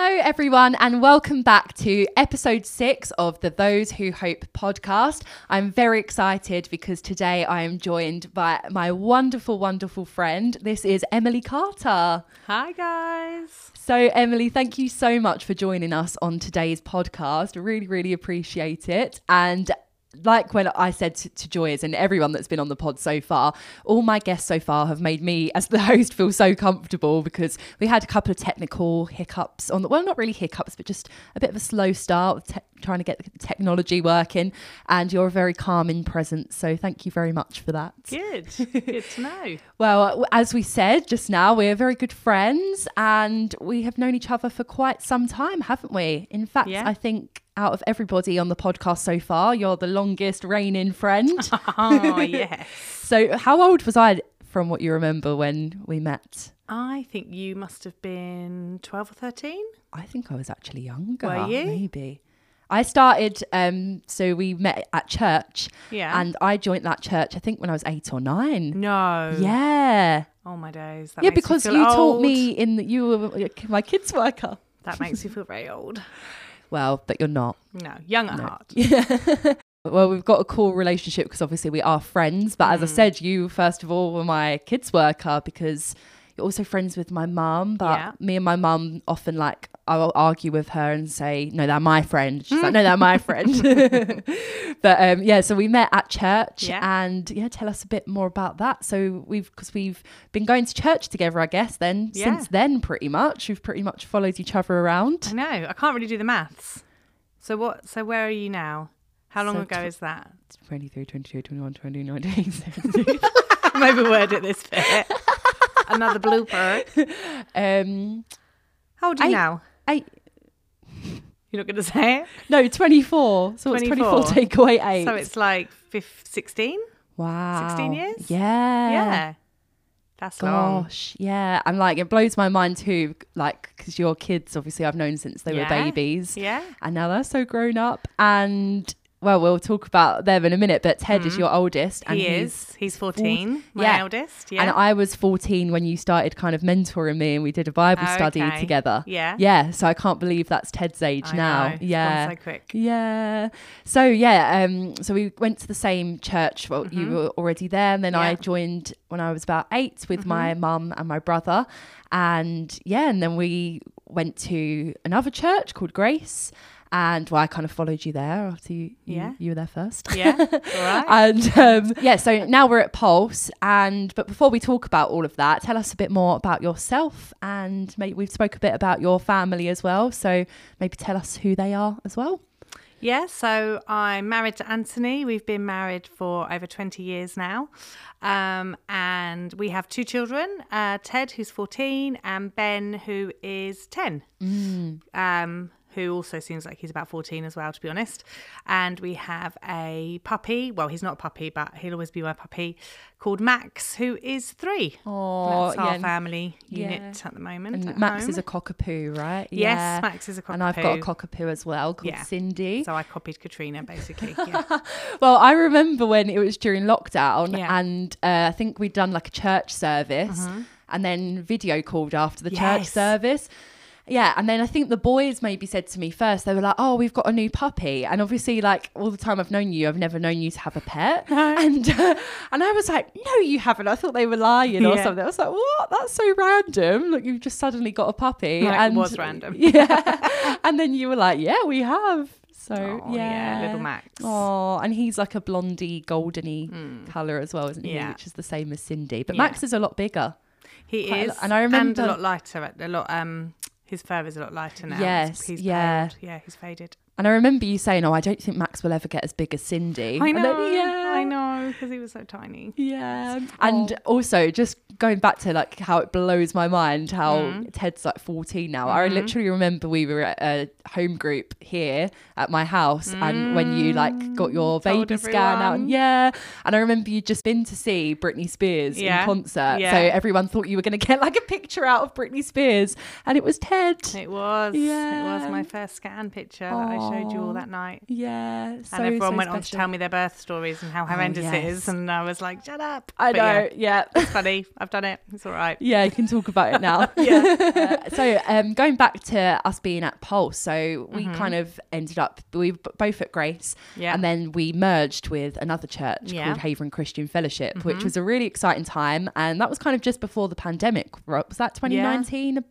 Hello, everyone, and welcome back to episode six of the Those Who Hope podcast. I'm very excited because today I am joined by my wonderful, wonderful friend. This is Emily Carter. Hi, guys. So, Emily, thank you so much for joining us on today's podcast. Really, really appreciate it. And like when I said to, to Joyous and everyone that's been on the pod so far, all my guests so far have made me, as the host, feel so comfortable because we had a couple of technical hiccups on the, well, not really hiccups, but just a bit of a slow start with te- trying to get the technology working. And you're a very calming presence. So thank you very much for that. Good. Good to know. Well, as we said just now, we're very good friends and we have known each other for quite some time, haven't we? In fact, Yeah. I think out of everybody on the podcast so far, you're the longest reigning friend. Oh, yes. so, how old was I from what you remember when we met? I think you must have been 12 or 13. I think I was actually younger. Were you? Maybe. I started, um, so we met at church Yeah. and I joined that church, I think when I was eight or nine. no. Yeah. Oh, my days. That yeah, because you taught me in that you were my kids worker. That makes you feel very old. Well, but you're not. No, young at heart. Yeah. Well, we've got a cool relationship because obviously we are friends. But Mm. as I said, you first of all were my kids worker because you're also friends with my mum. But Yeah. me and my mum often like I will argue with her and say, "No, they're my friend." She's like, "No, they're my friend." but um, yeah, so we met at church, Yeah. and yeah, tell us a bit more about that. So we've because we've been going to church together, I guess. Then Yeah. since then, pretty much we've pretty much followed each other around. I know. I can't really do the maths. So what? So where are you now? How long So ago tw- is that? 23, 22, 21, 29, 17. Maybe word it this bit. Another blooper. um, How old are you Eight. now? eight, You're not going to say it? no, 24. So it's 24 24. take away eight. So it's like fif- 16? wow. 16 years? Yeah. Yeah. That's long. Gosh, yeah. And like, it blows my mind too, like, because your kids, obviously, I've known since they were babies. Yeah. And now they're so grown up. And, well, we'll talk about them in a minute, but Ted is your oldest. And Mm. he he's is. He's 14, my yeah. eldest. Yeah. And I was 14 when you started kind of mentoring me and we did a Bible study Okay. together. Yeah. Yeah. So I can't believe that's Ted's age I now. know, yeah. so quick. Yeah. So yeah, um, so we went to the same church. Well, you were already there, and then I Mm-hmm. Yeah. Mm-hmm. joined when I was about eight with my mum and my brother, and yeah, and then we went to another church called Grace. And well, I kind of followed you there after you, you, Yeah. you were there first. Yeah. All right. And um, yeah, so now we're at Pulse. And but before we talk about all of that, tell us a bit more about yourself. And maybe we've spoke a bit about your family as well. So maybe tell us who they are as well. Yeah, so I'm married to Anthony. We've been married for over 20 years now. Um, and we have two children uh, Ted, who's 14, and Ben, who is 10. Um, who also seems like he's about 14 as well, to be honest. And we have a puppy. Well, he's not a puppy, but he'll always be my puppy called Max, who is three. Oh, That's our yeah. family Yeah. unit at the moment. And at Max home. is a cockapoo, right? Yes, Max is a cockapoo. And I've got a cockapoo. as well called Yeah. Cindy. So I copied Katrina, basically. Yeah. Well, I remember when it was during lockdown, Yeah. and uh, I think we'd done like a church service, and then video called after the church service. Yeah, and then I think the boys maybe said to me first, they were like, "Oh, we've got a new puppy," and obviously, like all the time I've known you, I've never known you to have a pet, and uh, and I was like, "No, you haven't." I thought they were lying or something. I was like, "What? That's so random! Like you've just suddenly got a puppy." Like, it and was random. yeah, and then you were like, "Yeah, we have." So Oh, yeah. yeah, little Max. Oh, and he's like a blondie, goldeny colour as well, isn't he? Yeah. Which is the same as Cindy. But Yeah. Max is a lot bigger. He Quite is, and I remember- a lot lighter. A lot. Um, his fur is a lot lighter now. Yes, he's yeah. paled. yeah, he's faded. And I remember you saying, "Oh, I don't think Max will ever get as big as Cindy." I And then- know. yeah, I know because he was so tiny. Yeah. And also, just going back to like how it blows my mind how Mm. Ted's like 14 now. I Mm-hmm. literally remember we were at a home group here at my house and when you like got your Mm. Told baby scan out. And, yeah. And I remember you'd just been to see Britney Spears Yeah. in concert. Yeah. So everyone thought you were going to get like a picture out of Britney Spears and it was Ted. It was. Yeah. It was my first scan picture that I showed you all that night. Yeah. So, and everyone so went on to tell me their birth stories and how horrendous yeah. is, and I was like, shut up. I But know. yeah, Yeah. it's funny. I've done it. It's all right. Yeah, you can talk about it now. Yeah. Uh, so, um, going back to us being at Pulse, so we Mm-hmm. kind of ended up we were both at Grace, Yeah. and then we merged with another church Yeah. called Haven Christian Fellowship, Mm-hmm. which was a really exciting time, and that was kind of just before the pandemic. Was that 2019?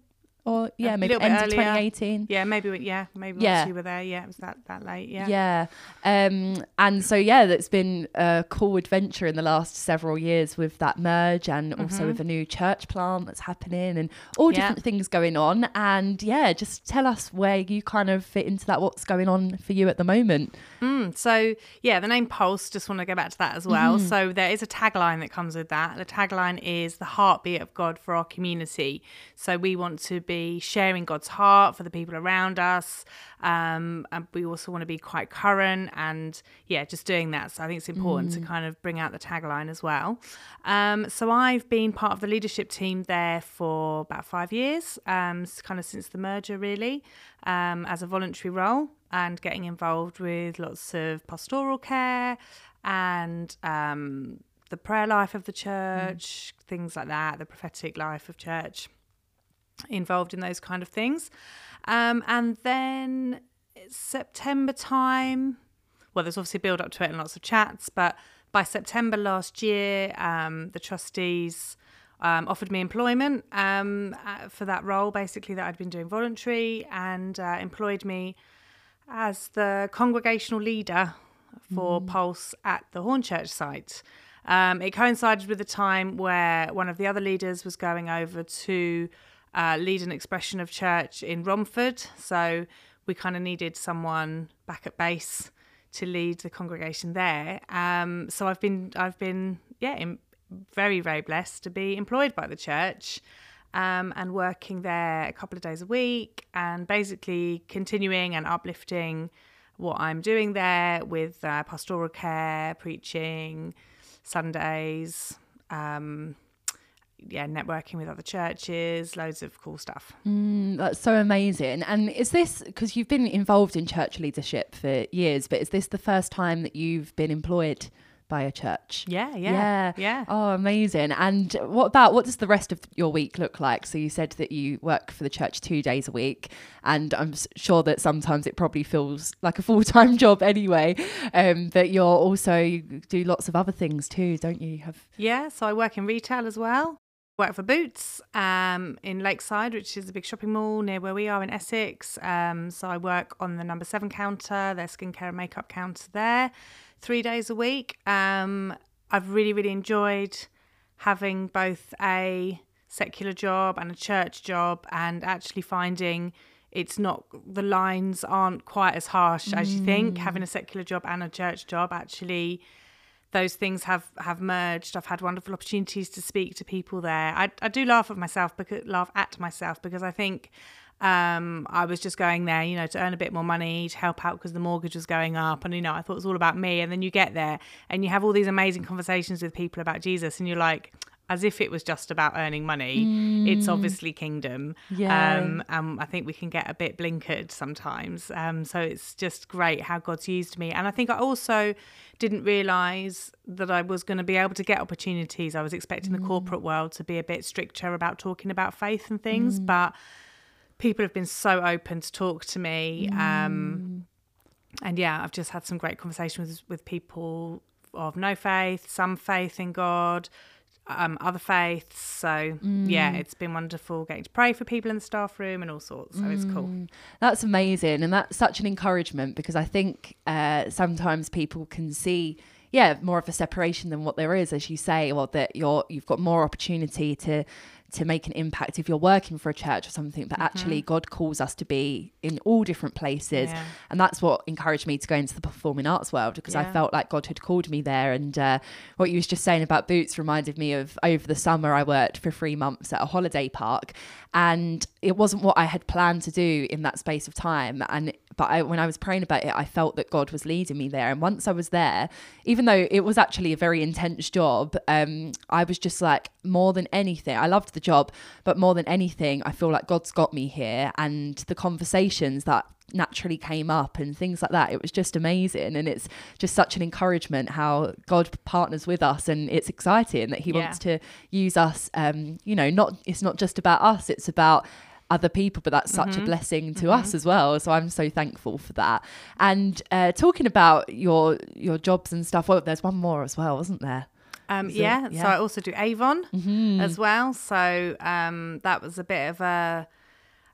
Or yeah, A maybe end of 2018. Yeah, maybe. we- Yeah, maybe Yeah. once you were there. Yeah, it was that that late. Yeah. Yeah. Um, and so, yeah, that's been a cool adventure in the last several years with that merge and also with a new church plant that's happening and all Mm-hmm. Yeah. different things going on. And yeah, just tell us where you kind of fit into that, what's going on for you at the moment. Mm, so yeah, the name Pulse. Just want to go back to that as well. So there is a tagline that comes with that. The tagline is the heartbeat of God for our community. So we want to be sharing God's heart for the people around us. Um, and we also want to be quite current and yeah, just doing that. So I think it's important to kind of bring out the tagline as well. Um, so I've been part of the leadership team there for about five years, um, kind of since the merger, really, um, as a voluntary role and getting involved with lots of pastoral care and um, the prayer life of the church, things like that, the prophetic life of church, involved in those kind of things. Um, and then September time, well, there's obviously build up to it and lots of chats, but by September last year, um, the trustees um, offered me employment um, uh, for that role, basically, that I'd been doing voluntary, and uh, employed me as the congregational leader for Pulse at the Hornchurch site. Um, it coincided with the time where one of the other leaders was going over to uh, lead an expression of church in Romford. So we kind of needed someone back at base to lead the congregation there. Um, so I've been, I've been, yeah, in, very, very blessed to be employed by the church um, and working there a couple of days a week and basically continuing and uplifting what I'm doing there with uh, pastoral care, preaching, Sundays, um, yeah, networking with other churches, loads of cool stuff. Mm, that's so amazing. And is this because you've been involved in church leadership for years, but is this the first time that you've been employed by a church? Yeah, yeah, Yeah. yeah. Oh, amazing. And what about what does the rest of your week look like? So you said that you work for the church two days a week, and I'm sure that sometimes it probably feels like a full time job anyway. Um, but you're also you do lots of other things too, don't you? You Have Yeah, so I work in retail as well. Work for Boots um, in Lakeside, which is a big shopping mall near where we are in Essex. Um, so I work on the number seven counter, their skincare and makeup counter there, three days a week. Um, I've really, really enjoyed having both a secular job and a church job, and actually finding it's not the lines aren't quite as harsh as you think. Having a secular job and a church job actually those things have have merged. I've had wonderful opportunities to speak to people there. I, I do laugh at myself because laugh at myself because I think um, I was just going there, you know, to earn a bit more money to help out because the mortgage was going up, and you know, I thought it was all about me. And then you get there and you have all these amazing conversations with people about Jesus, and you're like, as if it was just about earning money. It's obviously kingdom. Yeah. Um, and I think we can get a bit blinkered sometimes. Um, so it's just great how God's used me. And I think I also didn't realize that I was going to be able to get opportunities. I was expecting the corporate world to be a bit stricter about talking about faith and things, but people have been so open to talk to me. Um, and yeah, I've just had some great conversations with, with people of no faith, some faith in God, um, other faiths. So yeah, it's been wonderful getting to pray for people in the staff room and all sorts. So it's cool. That's amazing, and that's such an encouragement because I think uh, sometimes people can see, yeah, more of a separation than what there is, as you say, or that you're you've got more opportunity to to make an impact if you're working for a church or something. But actually, God calls us to be in all different places, Yeah. and that's what encouraged me to go into the performing arts world because I felt like God had called me there. And uh, what you was just saying about boots reminded me of over the summer I worked for three months at a holiday park, and it wasn't what I had planned to do in that space of time. And but I, when I was praying about it, I felt that God was leading me there. And once I was there, even though it was actually a very intense job, um, I was just like, more than anything, I loved the job, but more than anything, I feel like God's got me here. And the conversations that naturally came up and things like that, it was just amazing. And it's just such an encouragement how God partners with us. And it's exciting that He Yeah. wants to use us. Um, you know, not it's not just about us, it's about other people, but that's such a blessing to us as well. So I'm so thankful for that. And uh, talking about your your jobs and stuff, well, there's one more as well, wasn't there? Um, it- yeah, so yeah. Mm-hmm. I also do Avon as well. So um, that was a bit of a.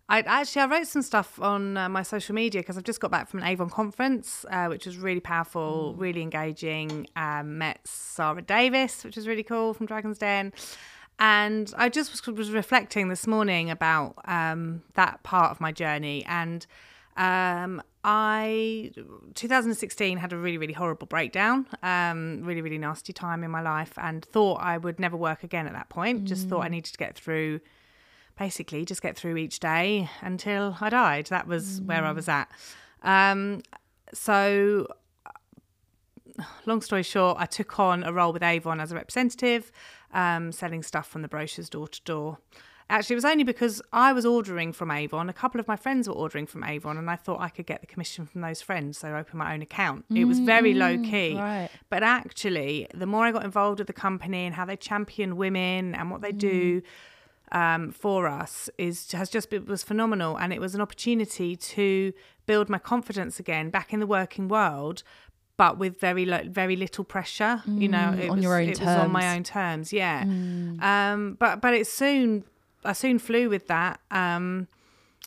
I actually I wrote some stuff on uh, my social media because I've just got back from an Avon conference, uh, which was really Mm. powerful, really engaging. Um, met Sara Davies, which was really cool from Dragon's Den, and I just was, was reflecting this morning about um, that part of my journey and. Um, I 2016 had a really really horrible breakdown, um, really really nasty time in my life, and thought I would never work again at that point. Just thought I needed to get through, basically just get through each day until I died. That was where I was at. Um, so long story short, I took on a role with Avon as a representative, um, selling stuff from the brochures door to door. Actually, it was only because I was ordering from Avon. A couple of my friends were ordering from Avon, and I thought I could get the commission from those friends. So I opened my own account. it was very low key. right. But actually, the more I got involved with the company and how they champion women and what they do um, for us is has just been, was phenomenal, and it was an opportunity to build my confidence again back in the working world, but with very lo- very little pressure. you know, it Mm, on was, your own it was on my. Mm. own terms. Yeah, um, but but it soon I soon flew with that. Um,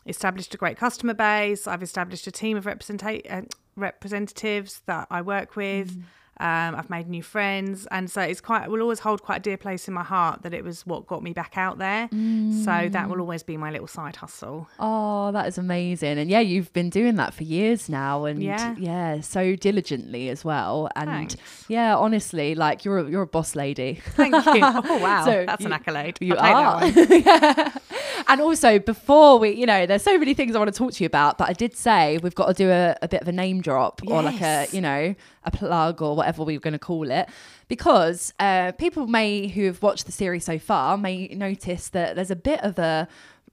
established a great customer base. I've established a team of representa- uh, representatives that I work with. Um, I've made new friends, and so it's quite. It will always hold quite a dear place in my heart that it was what got me back out there. So that will always be my little side hustle. Oh, that is amazing. And yeah, you've been doing that for years now and Yeah. yeah, so diligently as well. And Thanks. yeah, honestly, like you're a, you're a boss lady. Thank you. Oh wow, So that's an accolade. You are. one. And also, before we, you know, there's so many things I want to talk to you about, but I did say we've got to do a, a bit of a name drop or like a, you know, a plug or whatever we were going to call it. Because uh, people may, who have watched the series so far, may notice that there's a bit of a,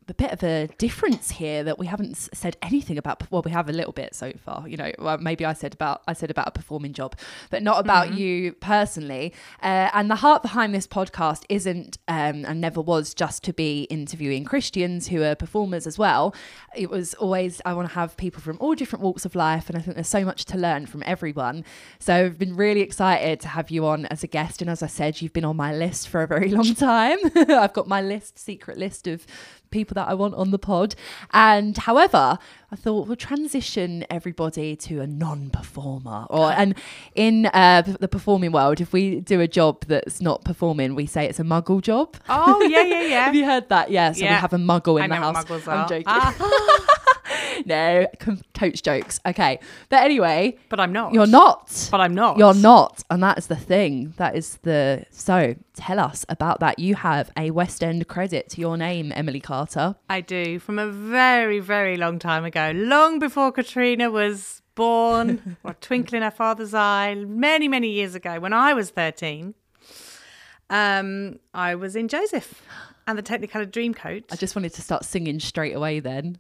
a bit of a difference here that we haven't said anything about. Well, we have a little bit so far, you know. Well, maybe I said about I said about a performing job, but not about you personally. Uh, and the heart behind this podcast isn't um, and never was just to be interviewing Christians who are performers as well. It was always I want to have people from all different walks of life, and I think there's so much to learn from everyone. So I've been really excited to have you on as a guest, and as I said, you've been on my list for a very long time. I've got my list, secret list of people that I want on the pod. And however, I thought we'll transition everybody to a non-performer. Or and in uh, the performing world, if we do a job that's not performing, we say it's a muggle job. Oh yeah, yeah, yeah. Have you heard that? Yeah. So we have a muggle in I the house. muggles I'm joking. Ah, no, com- totes jokes. Okay. But anyway, but I'm not. you're not. But I'm not. You're not, and that is the thing. That is the so. Tell us about that. You have a West End credit to your name, Emily Carter. I do from a very, very long time ago, long before Katrina was born or a twinkle in her father's eye, many, many years ago when I was 13. Um, I was in Joseph and the Technicolor Dreamcoat. I just wanted to start singing straight away. Then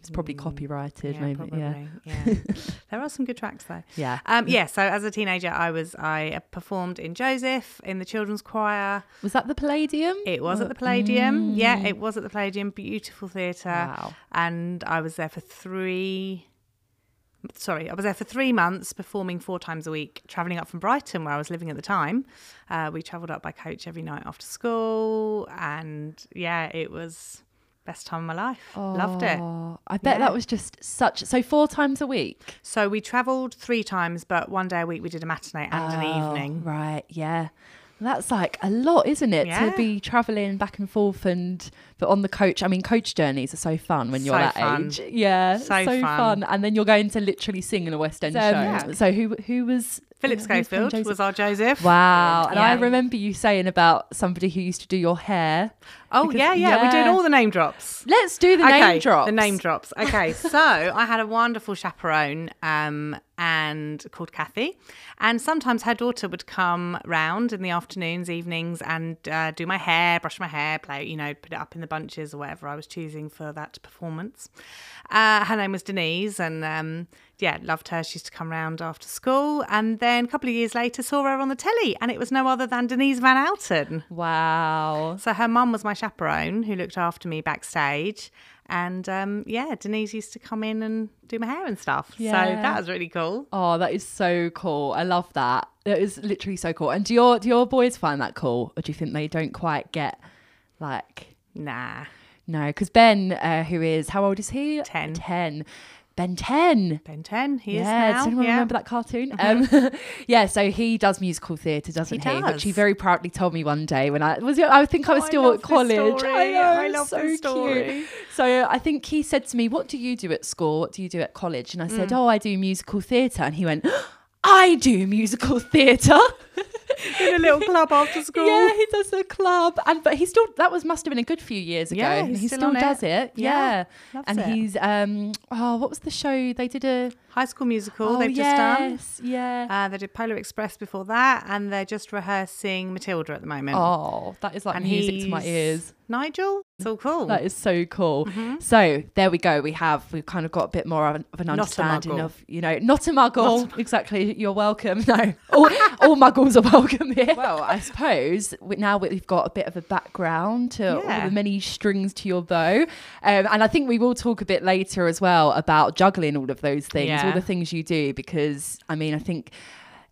it's probably copyrighted, yeah, maybe. probably. Yeah, Yeah. there are some good tracks though. yeah. Um, yeah, so as a teenager, I was I performed in Joseph in the children's choir. Was that the Palladium? It was at the Palladium. Yeah, it was at the Palladium. Beautiful theatre. Wow. And I was there for three. Sorry, I was there for three months, performing four times a week, travelling up from Brighton, where I was living at the time. Uh, we travelled up by coach every night after school, and yeah, it was best time of my life. Loved it. Oh, I bet Yeah. that was just such. So four times a week So we travelled three times, but one day a week we did a matinee and an Oh, evening. Right. Yeah. That's like a lot, isn't it? Yeah. To be traveling back and forth and but on the coach. I mean, coach journeys are so fun when you're So that fun. age. Yeah, So so, fun. fun. And then you're going to literally sing in a West End So, show. yeah. So who who was Phillip Yeah, Schofield was our Joseph. Wow. And I remember you saying about somebody who used to do your hair. Oh because- yeah, yeah, We're doing all the name drops. Let's do the okay, name drops. The name drops. Okay, so I had a wonderful chaperone, um, and called Kathy, and sometimes her daughter would come round in the afternoons, evenings, and uh, do my hair, brush my hair, play, you know, put it up in the bunches or whatever I was choosing for that performance. Uh, her name was Denise, and um, yeah, loved her. She used to come round after school, and then a couple of years later, saw her on the telly, and it was no other than Denise Van Outen. Wow. So her mum was my chaperone who looked after me backstage. And um, yeah, Denise used to come in and do my hair and stuff. So that was really cool. Oh, that is so cool. I love that. That is literally so cool. And do your do your boys find that cool, or do you think they don't quite get like Nah. no? Because Ben, uh, who is how old is he? 10. Ten. Ben ten. Ben 10, he yeah, is now. does anyone yeah. remember that cartoon? Um, yeah, so he does musical theatre, doesn't he? He Which he very proudly told me one day when I was. I think I was Oh, I still love at college. I know, I love so this story. cute. So I think he said to me, "What do you do at school? What do you do at college?" And I Mm. said, "Oh, I do musical theatre." And he went, "I do musical theatre. in a little club after school. Yeah, he does a club, and but he still that was must have been a good few years ago. Yeah, he still still on it. does it. Yeah, Yeah, and it. he's um oh what was the show they did a High School Musical, oh, they've just done. yes, yeah. Uh, they did Polar Express before that, and they're just rehearsing Matilda at the moment. oh, that is like and music to my ears. Nigel? It's all cool. That is so cool. Mm-hmm. So there we go. We have we've kind of got a bit more of an, of an Not a understanding of you know not a muggle exactly. You're welcome. No, all, all muggles are welcome here. Well, I suppose we, now we've got a bit of a background to all the many strings to your bow, um, and I think we will talk a bit later as well about juggling all of those things, all the things you do, because I mean I think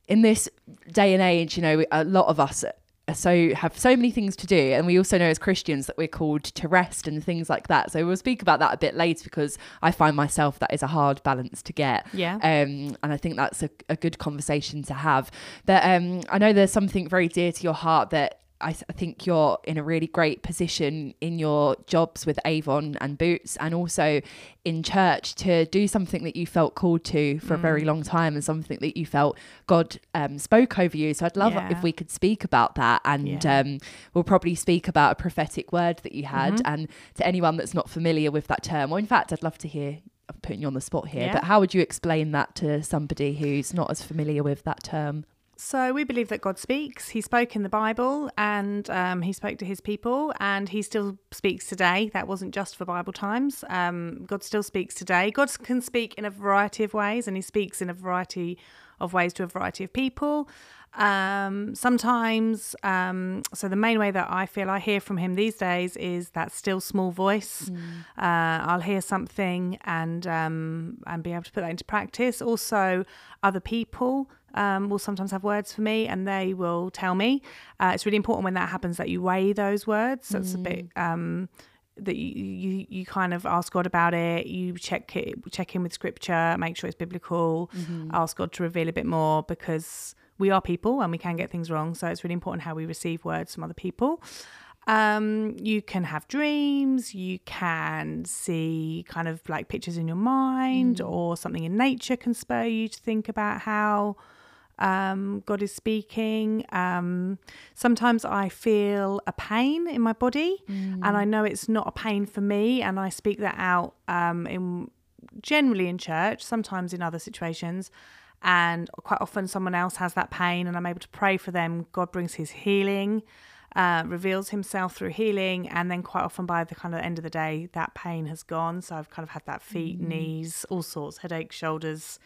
in this day and age, you know, a lot of us are so have so many things to do, and we also know as Christians that we're called to rest and things like that. So we'll speak about that a bit later because I find myself that is a hard balance to get. Yeah. Um, and I think that's a, a good conversation to have. But um, I know there's something very dear to your heart that. I, th- I think you're in a really great position in your jobs with Avon and Boots, and also in church to do something that you felt called to for a very Mm. long time, and something that you felt God um, spoke over you. So I'd love Yeah. if we could speak about that, and Yeah. um, we'll probably speak about a prophetic word that you had. Mm-hmm. And to anyone that's not familiar with that term, or in fact, I'd love to hear. I'm putting you on the spot here, Yeah. but how would you explain that to somebody who's not as familiar with that term? So we believe that God speaks. He spoke in the Bible and um, he spoke to his people and he still speaks today. That wasn't just for Bible times. Um, God still speaks today. God can speak in a variety of ways and he speaks in a variety of ways to a variety of people. Um, sometimes, um, so the main way that I feel I hear from him these days is that still small voice. Uh, I'll hear something and um, and be able to put that into practice. Also, other people um, will sometimes have words for me and they will tell me. Uh, it's really important when that happens that you weigh those words. So it's a bit um, that you, you you kind of ask God about it. You check it, check in with Scripture, make sure it's biblical. Ask God to reveal a bit more because we are people and we can get things wrong. So it's really important how we receive words from other people. Um, you can have dreams, you can see kind of like pictures in your mind, or something in nature can spur you to think about how um, God is speaking. Um, sometimes I feel a pain in my body, and I know it's not a pain for me, and I speak that out um, in generally in church, sometimes in other situations. And quite often, someone else has that pain, and I'm able to pray for them. God brings His healing, uh, reveals Himself through healing, and then quite often, by the kind of end of the day, that pain has gone. So I've kind of had that feet, knees, all sorts, headaches, shoulders.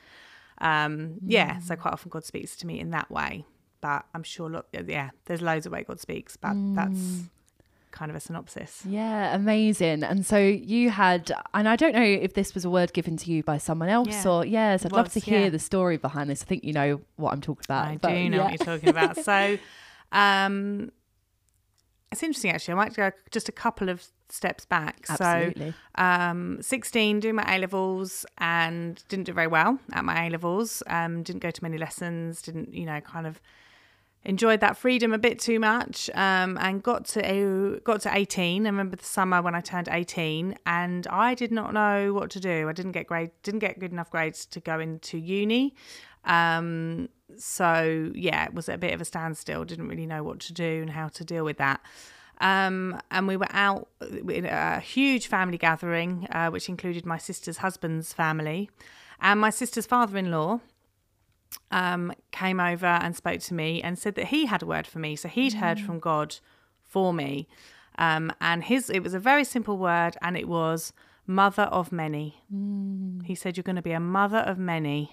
Um, Yeah, so quite often God speaks to me in that way. But I'm sure, look, yeah, there's loads of way God speaks, but that's kind of a synopsis. Yeah, amazing. And so you had, and I don't know if this was a word given to you by someone else Yeah. or yes, I'd love to hear yeah. the story behind this. I think you know what I'm talking about. I but do know yeah. what you're talking about. So, um, it's interesting actually. I might go just a couple of steps back. Absolutely. So, um, 16, doing my A levels and didn't do very well at my A levels. Um, didn't go to many lessons. Didn't, you know, kind of enjoyed that freedom a bit too much um, and got to got to 18 I remember the summer when I turned 18 and I did not know what to do. I didn't get grade didn't get good enough grades to go into uni. Um, so yeah it was a bit of a standstill. Didn't really know what to do and how to deal with that. Um, and we were out in a huge family gathering uh, which included my sister's husband's family and my sister's father-in-law um, came over and spoke to me and said that he had a word for me. So he'd heard from God for me. Um, and his it was a very simple word and it was mother of many. He said, You're going to be a mother of many.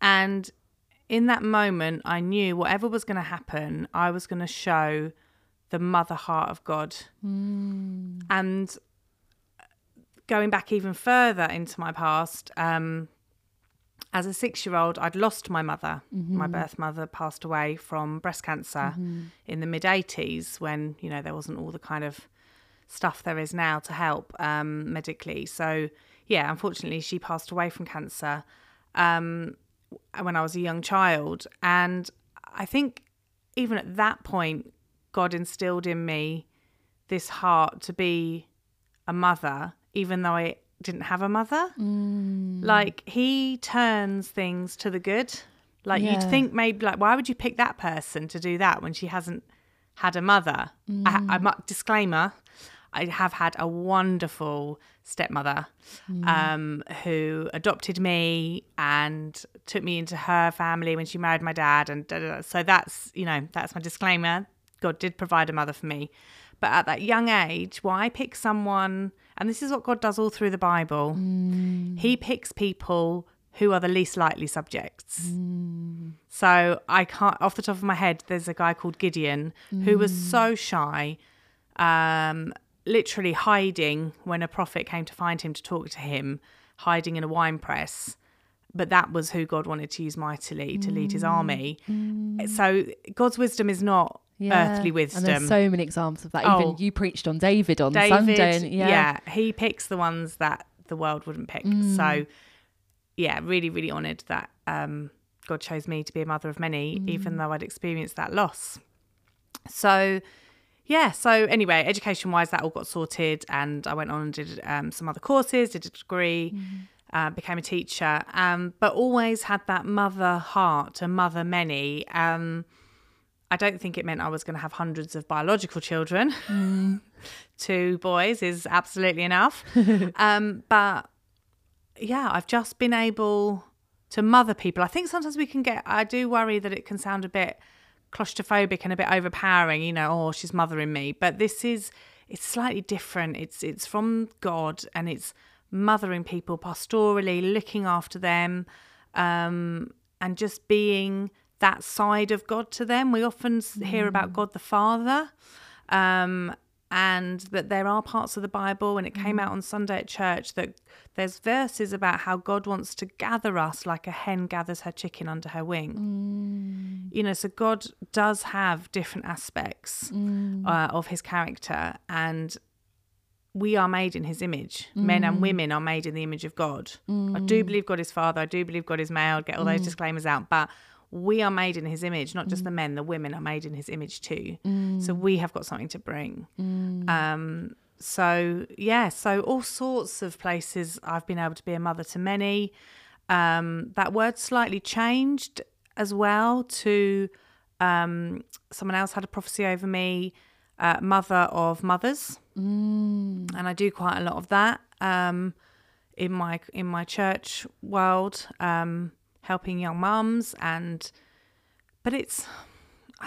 And in that moment, I knew whatever was going to happen, I was going to show the mother heart of God. And going back even further into my past, um, as a six year old, I'd lost my mother. My birth mother passed away from breast cancer in the mid 80s when, you know, there wasn't all the kind of stuff there is now to help um, medically. So, yeah, unfortunately, she passed away from cancer um, when I was a young child. And I think even at that point, God instilled in me this heart to be a mother, even though I didn't have a mother. Mm. Like he turns things to the good. Like Yeah. you'd think maybe like why would you pick that person to do that when she hasn't had a mother? I, I mm. disclaimer. I have had a wonderful stepmother mm. um, who adopted me and took me into her family when she married my dad, and da, da, da. so that's you know that's my disclaimer. God did provide a mother for me, but at that young age, why pick someone? And this is what God does all through the Bible. Mm. He picks people who are the least likely subjects. Mm. So I can't, off the top of my head, there's a guy called Gideon who was mm. so shy, um, literally hiding when a prophet came to find him to talk to him, hiding in a wine press. But that was who God wanted to use mightily to lead his army. So God's wisdom is not earthly wisdom. And there's so many examples of that. Oh. Even you preached on David on David, Sunday. And, yeah. yeah. he picks the ones that the world wouldn't pick. Mm. So, yeah, really, really honoured that um, God chose me to be a mother of many, Mm. even though I'd experienced that loss. So, yeah. So anyway, education wise, that all got sorted, and I went on and did um, some other courses, did a degree. Mm-hmm. Uh, became a teacher, um, but always had that mother heart a mother many. Um, I don't think it meant I was going to have hundreds of biological children. Two boys is absolutely enough. um, but yeah, I've just been able to mother people. I think sometimes we can get, I do worry that it can sound a bit claustrophobic and a bit overpowering, you know, oh, she's mothering me. But this is, it's slightly different. It's, it's from God and it's mothering people pastorally, looking after them, um, and just being that side of God to them. We often s hear about mm. God the Father, um, and that there are parts of the Bible, and it came mm. out on Sunday at church that there's verses about how God wants to gather us like a hen gathers her chicken under her wing. Mm. You know, so God does have different aspects uh, of his character, and we are made in his image. Men and women are made in the image of God. I do believe God is father. I do believe God is male. Get all those disclaimers out. But we are made in his image, not just the men, the women are made in his image too. So we have got something to bring. Um, so, yeah, so all sorts of places I've been able to be a mother to many. Um, that word slightly changed as well to um, someone else had a prophecy over me, uh, mother of mothers and I do quite a lot of that um, in my in my church world, um, helping young mums, and but it's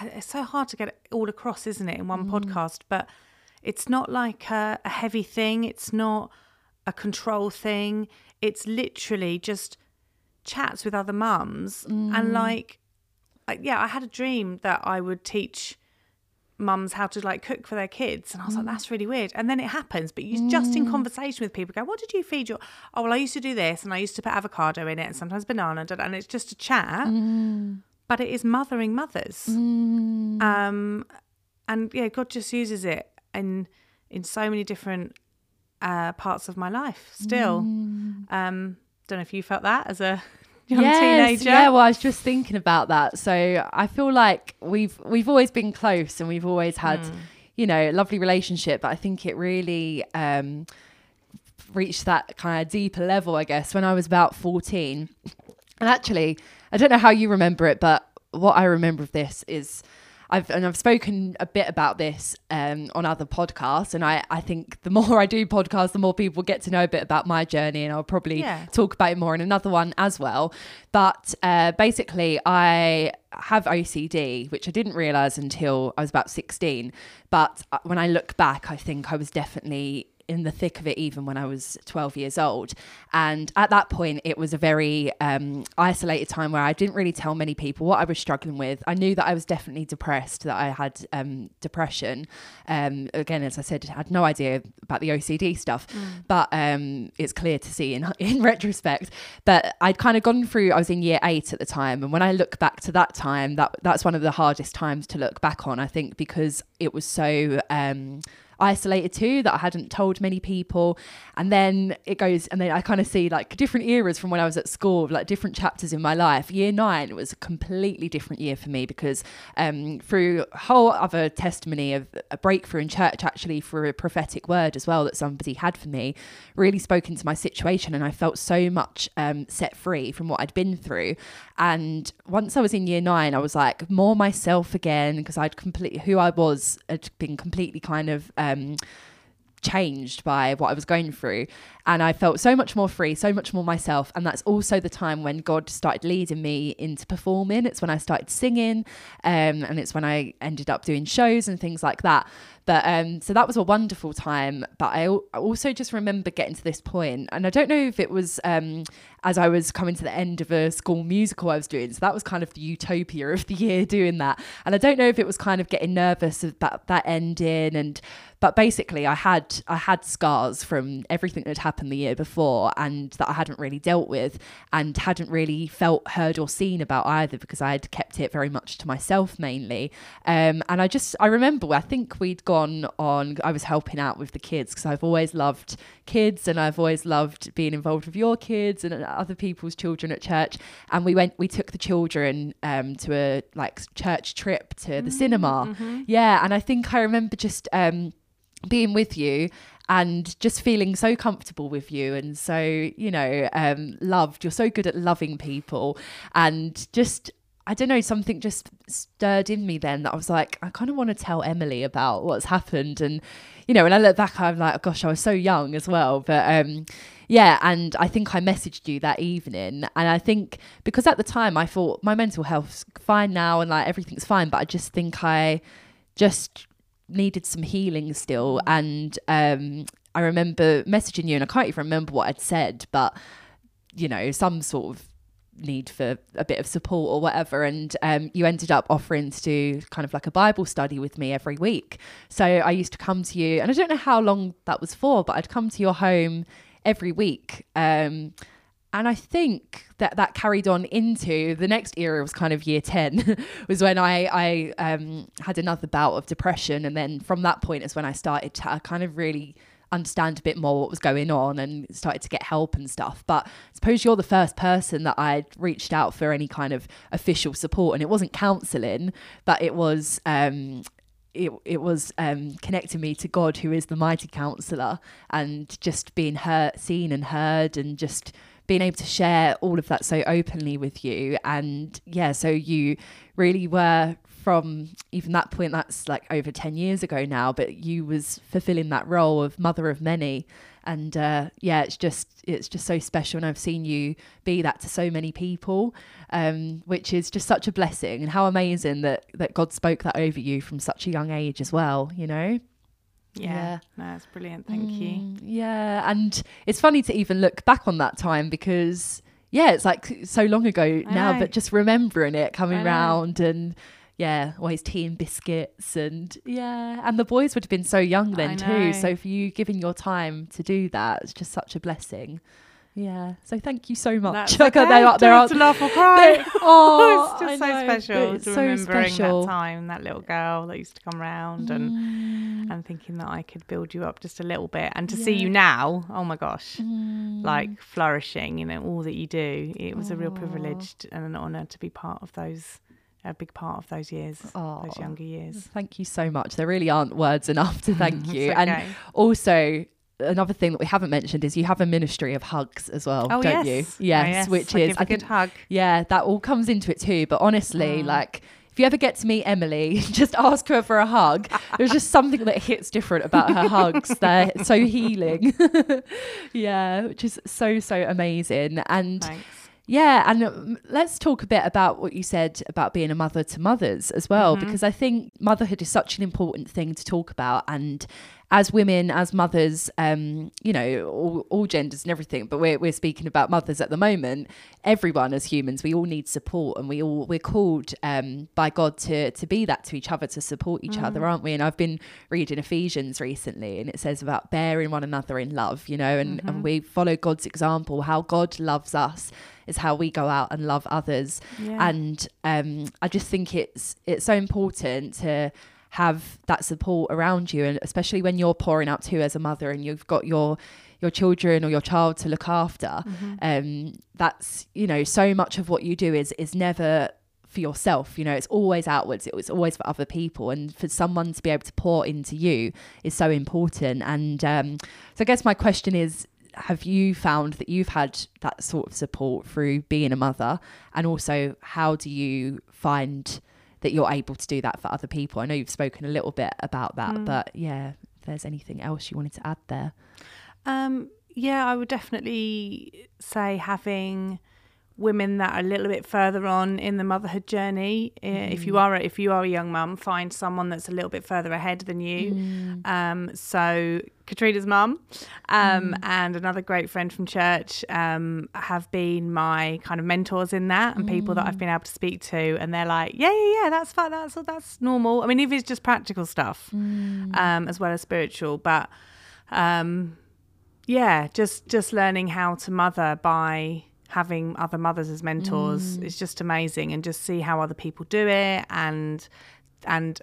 it's so hard to get it all across, isn't it, in one mm. podcast? But it's not like a, a heavy thing. It's not a control thing. It's literally just chats with other mums, and mm. like, like, yeah, I had a dream that I would teach mums how to like cook for their kids and I was like that's really weird. And then it happens but you just in conversation with people go what did you feed your oh well I used to do this and I used to put avocado in it and sometimes banana and it's just a chat but it is mothering mothers. Um and yeah God just uses it in in so many different uh parts of my life still. Um don't know if you felt that as a young yes, teenager. Yeah, well, I was just thinking about that. So I feel like we've we've always been close and we've always had, Mm. you know, a lovely relationship. But I think it really um, reached that kind of deeper level, I guess, when I was about fourteen. And actually, I don't know how you remember it, but what I remember of this is. I've, and I've spoken a bit about this um, on other podcasts, and I, I think the more I do podcasts, the more people get to know a bit about my journey, and I'll probably Yeah. talk about it more in another one as well. But uh, basically, I have OCD, which I didn't realize until I was about 16. But uh, when I look back, I think I was definitely in the thick of it even when I was 12 years old. And at that point, it was a very um, isolated time where I didn't really tell many people what I was struggling with. I knew that I was definitely depressed, that I had um, depression. Um, again, as I said, I had no idea about the OCD stuff, but um, it's clear to see in, in retrospect. But I'd kind of gone through, I was in year eight at the time. And when I look back to that time, that that's one of the hardest times to look back on, I think, because it was so. Isolated too that I hadn't told many people. And then it goes, and then I kind of see like different eras from when I was at school, like different chapters in my life. Year nine was a completely different year for me because um, through a whole other testimony of a breakthrough in church, actually, for a prophetic word as well that somebody had for me, really spoke into my situation. And I felt so much um, set free from what I'd been through. And once I was in year nine, I was like more myself again because I'd completely, who I was, had been completely kind of. Um, Um, changed by what I was going through. And I felt so much more free, so much more myself. And that's also the time when God started leading me into performing. It's when I started singing, um, and it's when I ended up doing shows and things like that. But um, so that was a wonderful time. But I I also just remember getting to this point, and I don't know if it was um, as I was coming to the end of a school musical I was doing. So that was kind of the utopia of the year doing that. And I don't know if it was kind of getting nervous about that ending and but basically I had I had scars from everything that had happened the year before and that I hadn't really dealt with and hadn't really felt heard or seen about either because I had kept it very much to myself mainly. Um, and I just I remember I think we'd gone on I was helping out with the kids because I've always loved kids and I've always loved being involved with your kids and other people's children at church. And we went we took the children um, to a like church trip to the cinema. yeah and I think I remember just um, being with you and just feeling so comfortable with you and so you know um loved you're so good at loving people and just I don't know, something just stirred in me then that I was like, I kind of want to tell Emily about what's happened. And, you know, when I look back, I'm like, oh, gosh, I was so young as well. But um, yeah, and I think I messaged you that evening. And I think because at the time I thought my mental health's fine now and like everything's fine, but I just think I just needed some healing still. And um, I remember messaging you, and I can't even remember what I'd said, but you know, some sort of need for a bit of support or whatever. And um, you ended up offering to do kind of like a Bible study with me every week. So I used to come to you, and I don't know how long that was for, but I'd come to your home every week. Um, and I think that that carried on into the next era was kind of year 10 was when I, I um, had another bout of depression. And then from that point is when I started to kind of really understand a bit more what was going on and started to get help and stuff. But I suppose you're the first person that I'd reached out for any kind of official support. And it wasn't counselling, but it was um, it, it was um, connecting me to God, who is the mighty counselor, and just being heard, seen and heard, and just being able to share all of that so openly with you. And yeah, so you really were from even that point, that's like over 10 years ago now, but you was fulfilling that role of mother of many. And uh, yeah, it's just it's just so special, and I've seen you be that to so many people, um, which is just such a blessing. And how amazing that that God spoke that over you from such a young age as well. You know. Yeah. Yeah. No, that's brilliant. Thank you. Mm, Yeah, and it's funny to even look back on that time because yeah, it's like so long ago I now, know. but just remembering it I coming know. round and yeah, always tea and biscuits and yeah, and the boys would have been so young then too. So for you giving your time to do that, it's just such a blessing. Yeah. So thank you so much. That's okay. they are- there are- to laugh or cry. oh, it's just so special it's to so remembering special. that time, that little girl that used to come around and Mm. and thinking that I could build you up just a little bit and to see you now, oh my gosh, Mm. like flourishing, you know, all that you do. It was a real privilege and an honour to be part of those, a big part of those years, those younger years. Thank you so much. There really aren't words enough to thank you. okay. And also, another thing that we haven't mentioned is you have a ministry of hugs as well, oh don't yes, you? Oh, Yes, which I is I a good think hug. yeah, that all comes into it too. But honestly, Mm. like. If you ever get to meet Emily, just ask her for a hug. There's just something that hits different about her hugs. They're so healing. yeah, which is so, so amazing. And Thanks. yeah, and um, let's talk a bit about what you said about being a mother to mothers as well, Mm-hmm. because I think motherhood is such an important thing to talk about. And as women, as mothers, um, you know, all, all genders and everything, but we're, we're speaking about mothers at the moment. Everyone as humans, we all need support, and we all we're called um, by God to to be that to each other, to support each Mm. other, aren't we? And I've been reading Ephesians recently, and it says about bearing one another in love, you know, and, Mm-hmm. and we follow God's example, how God loves us is how we go out and love others. Yeah. And um, I just think it's it's so important to have that support around you, and especially when you're pouring out too as a mother, and you've got your your children or your child to look after. Mm-hmm. Um, that's you know so much of what you do is is never for yourself you know it's always outwards it was always for other people and for someone to be able to pour into you is so important and um, so i guess my question is have you found that you've had that sort of support through being a mother and also how do you find that you're able to do that for other people i know you've spoken a little bit about that Mm. but yeah if there's anything else you wanted to add there Um, yeah, I would definitely say having women that are a little bit further on in the motherhood journey. Uh, If you are a, if you are a young mum, find someone that's a little bit further ahead than you. Um, so Katrina's mum um, and another great friend from church um, have been my kind of mentors in that, and people that I've been able to speak to, and they're like, yeah, yeah, yeah, that's fine, that's that's normal. I mean, if it's just practical stuff, um, as well as spiritual, but um, yeah, just just learning how to mother by having other mothers as mentors is just amazing, and just see how other people do it, and and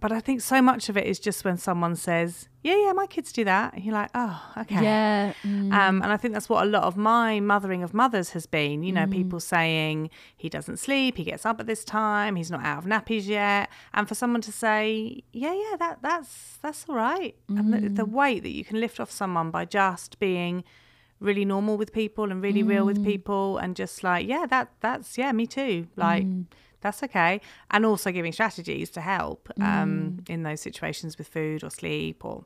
but I think so much of it is just when someone says, "Yeah, yeah, my kids do that," and you're like, "Oh, okay." yeah mm, Um, and I think that's what a lot of my mothering of mothers has been. You know, people saying he doesn't sleep, he gets up at this time, he's not out of nappies yet, and for someone to say, "Yeah, yeah, that that's that's all right," and the, the weight that you can lift off someone by just being really normal with people and really real with mm. people, and just like, "Yeah, that that's yeah, me too." Mm. Like. That's okay. And also giving strategies to help um, mm. in those situations with food or sleep or,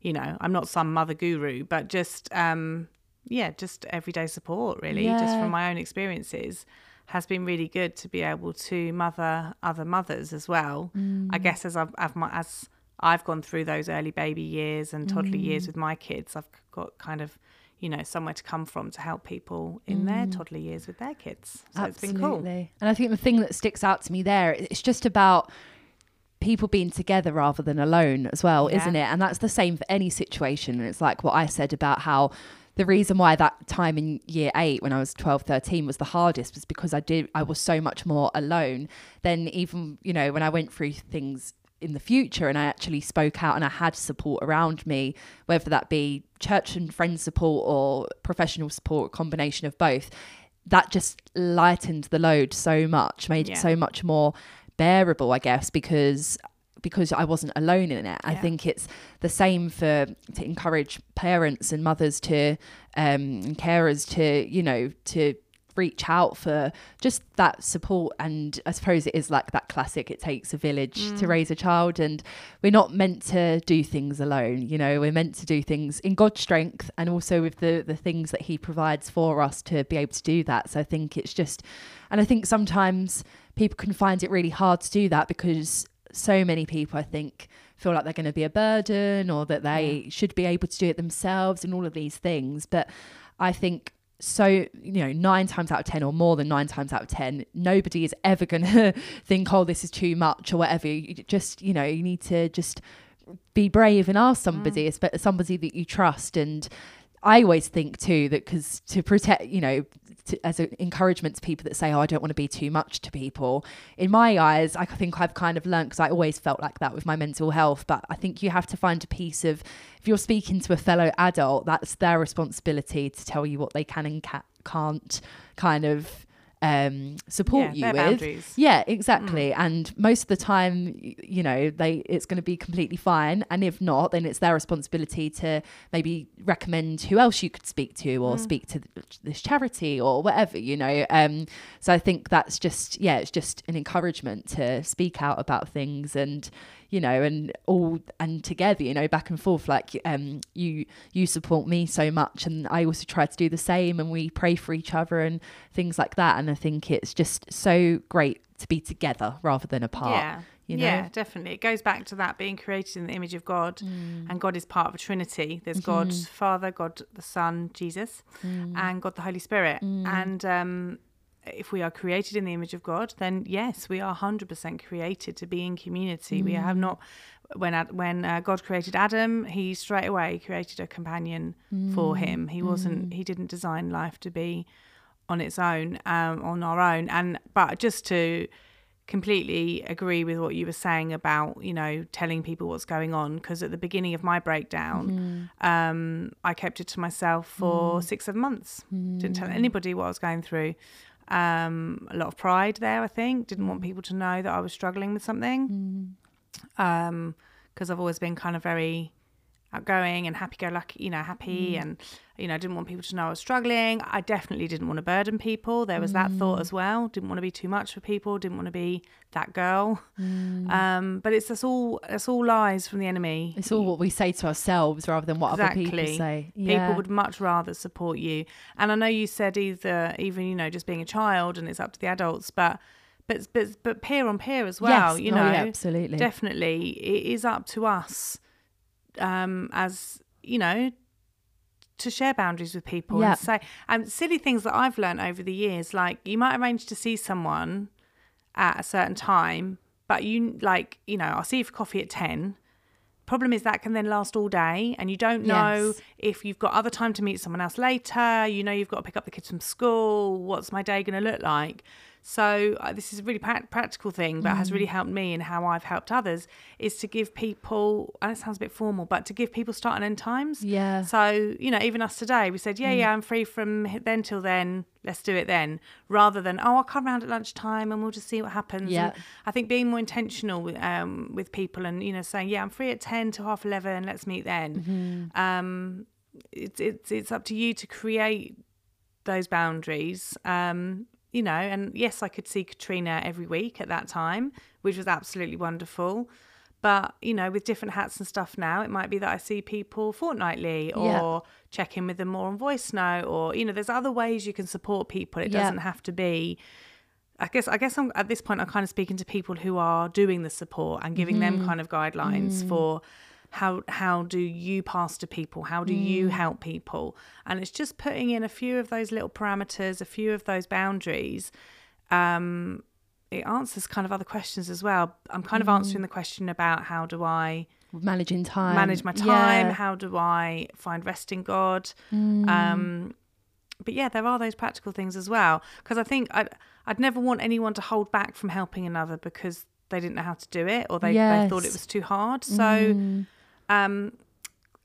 you know, I'm not some mother guru, but just, um, yeah, just everyday support really, just from my own experiences has been really good to be able to mother other mothers as well. I guess as I've, I've my, as I've gone through those early baby years and toddler years with my kids, I've got kind of, you know, somewhere to come from to help people in their mm. toddler years with their kids. So it's been cool. Absolutely. And I think the thing that sticks out to me there, it's just about people being together rather than alone as well, Yeah. isn't it? And that's the same for any situation. And it's like what I said about how the reason why that time in year eight when I was 12, 13 was the hardest was because I did I was so much more alone than even, you know, when I went through things in the future and I actually spoke out and I had support around me, whether that be church and friend support or professional support, a combination of both. That just lightened the load so much, made Yeah. it so much more bearable, I guess, because because I wasn't alone in it. I think it's the same for to encourage parents and mothers to um carers to, you know, to reach out for just that support. And I suppose it is like that classic it takes a village to mm. raise a child. And we're not meant to do things alone you know we're meant to do things in God's strength and also with the the things that he provides for us to be able to do that. So I think it's just and I think sometimes people can find it really hard to do that because so many people I think feel like they're going to be a burden or that they should be able to do it themselves and all of these things. But I think so you know nine times out of ten or more than nine times out of ten nobody is ever going to think oh this is too much or whatever. You just you know you need to just be brave and ask somebody mm. espe- somebody that you trust. And I always think too that because to protect, you know, to, as an encouragement to people that say, "Oh, I don't want to be too much to people." In my eyes, I think I've kind of learned because I always felt like that with my mental health. But I think you have to find a piece of if you're speaking to a fellow adult, that's their responsibility to tell you what they can and ca- can't kind of um, support Yeah, you with. boundaries. Yeah, exactly. And most of the time, you know, they it's going to be completely fine. And if not, then it's their responsibility to maybe recommend who else you could speak to, or speak to th- this charity, or whatever. You know. Um, so I think that's just yeah, it's just an encouragement to speak out about things and you know and all and together you know back and forth like um you you support me so much and i also try to do the same and we pray for each other and things like that and i think it's just so great to be together rather than apart Yeah. you know Yeah, definitely. It goes back to that being created in the image of God, Mm. and God is part of a Trinity. There's God Mm-hmm. Father, God the Son, Jesus, and God the Holy Spirit. Mm. And um, if we are created in the image of God, then yes, we are 100% created to be in community. We Mm. have not. When when uh, God created Adam, he straight away created a companion Mm. for him. He wasn't. He didn't design life to be on its own, um, on our own. And but just to completely agree with what you were saying about you know telling people what's going on because at the beginning of my breakdown um i kept it to myself for six seven months didn't tell anybody what i was going through um a lot of pride there i think. Didn't want people to know that i was struggling with something. Um because i've always been kind of very outgoing and happy-go-lucky you know happy mm. and you know didn't want people to know i was struggling. I definitely didn't want to burden people. There was that thought as mm. well. Didn't want to be too much for people. Didn't want to be that girl. Mm. Um but it's that's all that's all lies from the enemy. It's all what we say to ourselves rather than what other people Exactly. say. People would much rather support you. And i know you said either even you know just being a child and it's up to the adults but but but but peer on peer as well Yes. you Oh, know. yeah, absolutely. Definitely. It is up to us um as you know to share boundaries with people. Yeah. and say and silly things that i've learned over the years like you might arrange to see someone at a certain time but you like you know i'll see you for coffee at 10 problem is that can then last all day and you don't know Yes. if you've got other time to meet someone else later. You know you've got to pick up the kids from school. What's my day going to look like so uh, this is a really prac practical thing but has Mm. really helped me and how i've helped others is to give people and it sounds a bit formal but to give people start and end times yeah so, you know, even us today, we said, yeah, Mm. yeah, I'm free from then till then. Let's do it then. Rather than, oh, I'll come round at lunchtime and we'll just see what happens. Yeah. And I think being more intentional with, um, with people and, you know, saying, yeah, I'm free at 10 to half 11. Let's meet then. Mm-hmm. Um, it's, it's, it's up to you to create those boundaries. Um, you know, and yes, I could see Katrina every week at that time, which was absolutely wonderful. But, you know, with different hats and stuff now, it might be that I see people fortnightly or Yeah. check in with them more on voice note or, you know, there's other ways you can support people. It Yeah. doesn't have to be I guess I guess I'm at this point I'm kind of speaking to people who are doing the support and giving them mm-hmm. kind of guidelines mm. for how how do you pass to people? How do you help people? And it's just putting in a few of those little parameters a few of those boundaries. Um it answers kind of other questions as well. I'm kind of answering the question about how do i managing time. manage my time? Yeah. how do i find rest in god? Um but yeah there are those practical things as well. Because i think i'd i'd never want anyone to hold back from helping another because they didn't know how to do it or they, they thought it was too hard. So Mm. Um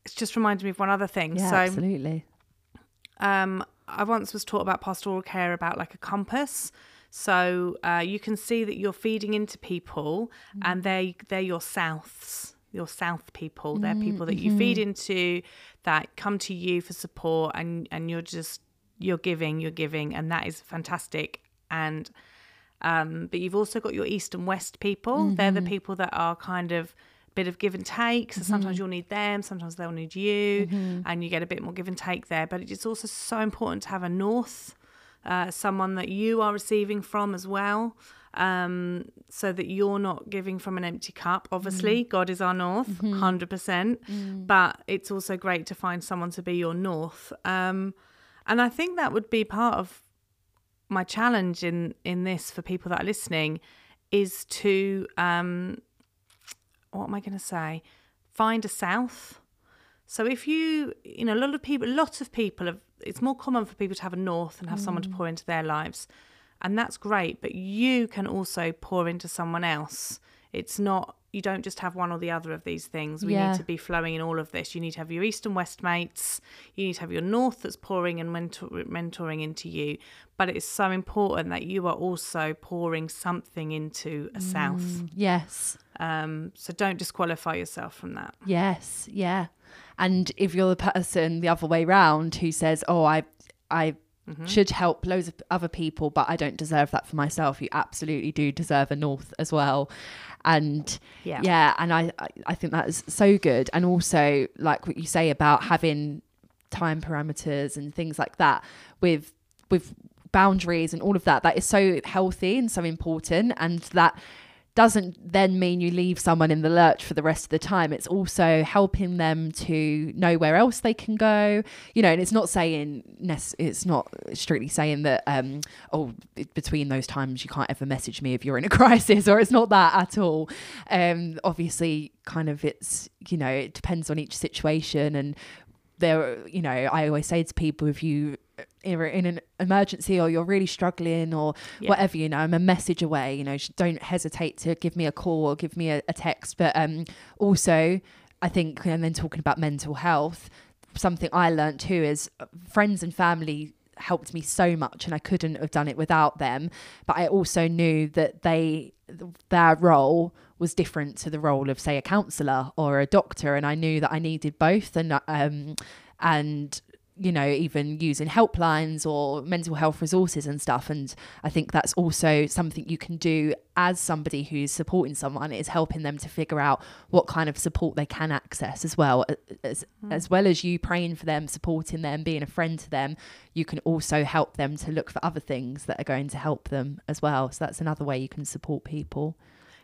it's just reminded me of one other thing yeah so absolutely um, I once was taught about pastoral care about like a compass. So uh, you can see that you're feeding into people, and they they're your souths, your south people. They're people that you feed into, that come to you for support, and and you're just you're giving, you're giving, and that is fantastic. And um, but you've also got your east and west people. They're the people that are kind of bit of give and take. So sometimes you'll need them, sometimes they'll need you, and you get a bit more give and take there. But it's also so important to have a north, uh, someone that you are receiving from as well. Um, so that you're not giving from an empty cup. Obviously, God is our north, 100 percent. But it's also great to find someone to be your north. Um, and I think that would be part of my challenge in in this for people that are listening is to um what am I going to say? Find a south. So if you, you know, a lot of people, lots of people have, it's more common for people to have a north and have someone to mm. pour into their lives. And that's great. But you can also pour into someone else. It's not, you don't just have one or the other of these things. We Yeah. need to be flowing in all of this. You need to have your east and west mates. You need to have your north that's pouring and mentor, mentoring into you. But it's so important that you are also pouring something into a south. Yes. Um, so don't disqualify yourself from that. Yes, yeah. And if you're the person the other way round who says, "Oh, I I Mm-hmm. should help loads of other people, but I don't deserve that for myself," you absolutely do deserve a north as well. And Yeah. yeah, and I I, I think that is so good. And also like what you say about having time parameters and things like that with with boundaries and all of that that is so healthy and so important and that doesn't then mean you leave someone in the lurch for the rest of the time. It's also helping them to know where else they can go. You know and it's not saying it's not strictly saying that um oh between those times you can't ever message me if you're in a crisis or it's not that at all. Um obviously kind of it's you know it depends on each situation and there you know i always say to people if you are in an emergency or you're really struggling or Yeah. whatever you know i'm a message away you know don't hesitate to give me a call or give me a, a text but um also i think and then talking about mental health something i learned too is uh, friends and family helped me so much and i couldn't have done it without them but i also knew that they their role was different to the role of say a counselor or a doctor and i knew that i needed both and um and you know even using helplines or mental health resources and stuff. And i think that's also something you can do as somebody who's supporting someone is helping them to figure out what kind of support they can access as well. As, as well as you praying for them supporting them being a friend to them you can also help them to look for other things that are going to help them as well. So that's another way you can support people.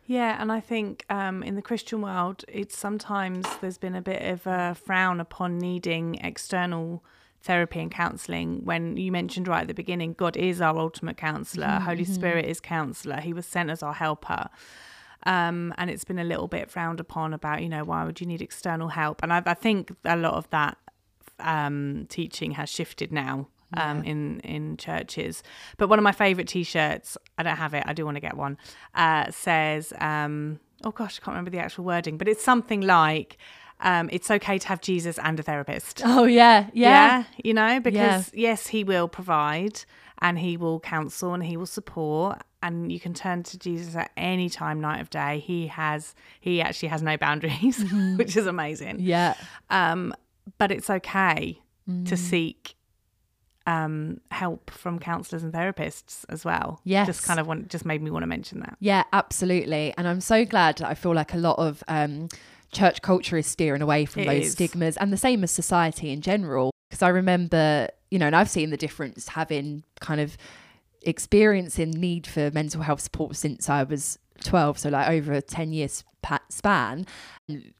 Yeah, and I think um, in the Christian world, it's sometimes there's been a bit of a frown upon needing external therapy and counselling. When you mentioned right at the beginning, God is our ultimate counsellor, Holy Spirit is counsellor, He was sent as our helper. Um, and it's been a little bit frowned upon about, you know, why would you need external help? And I, I think a lot of that um, teaching has shifted now um, in in churches. But one of my favourite T-shirts, I don't have it. I do want to get one. Uh, says, um, "Oh gosh, I can't remember the actual wording, but it's something like." Um, it's okay to have Jesus and a therapist. oh yeah yeah, you know, because yes, he will provide and he will counsel and he will support and you can turn to Jesus at any time, night of day. He has, he actually has no boundaries, which is amazing yeah um, but it's okay Mm. to seek um, help from counselors and therapists as well. Yes. just kind of want, just made me want to mention that. Yeah, absolutely. And I'm so glad that I feel like a lot of um, church culture is steering away from It those is. stigmas and the same as society in general. Because I remember, you know, and I've seen the difference having kind of experience experiencing need for mental health support since I was 12. So, like, over a 10 year span.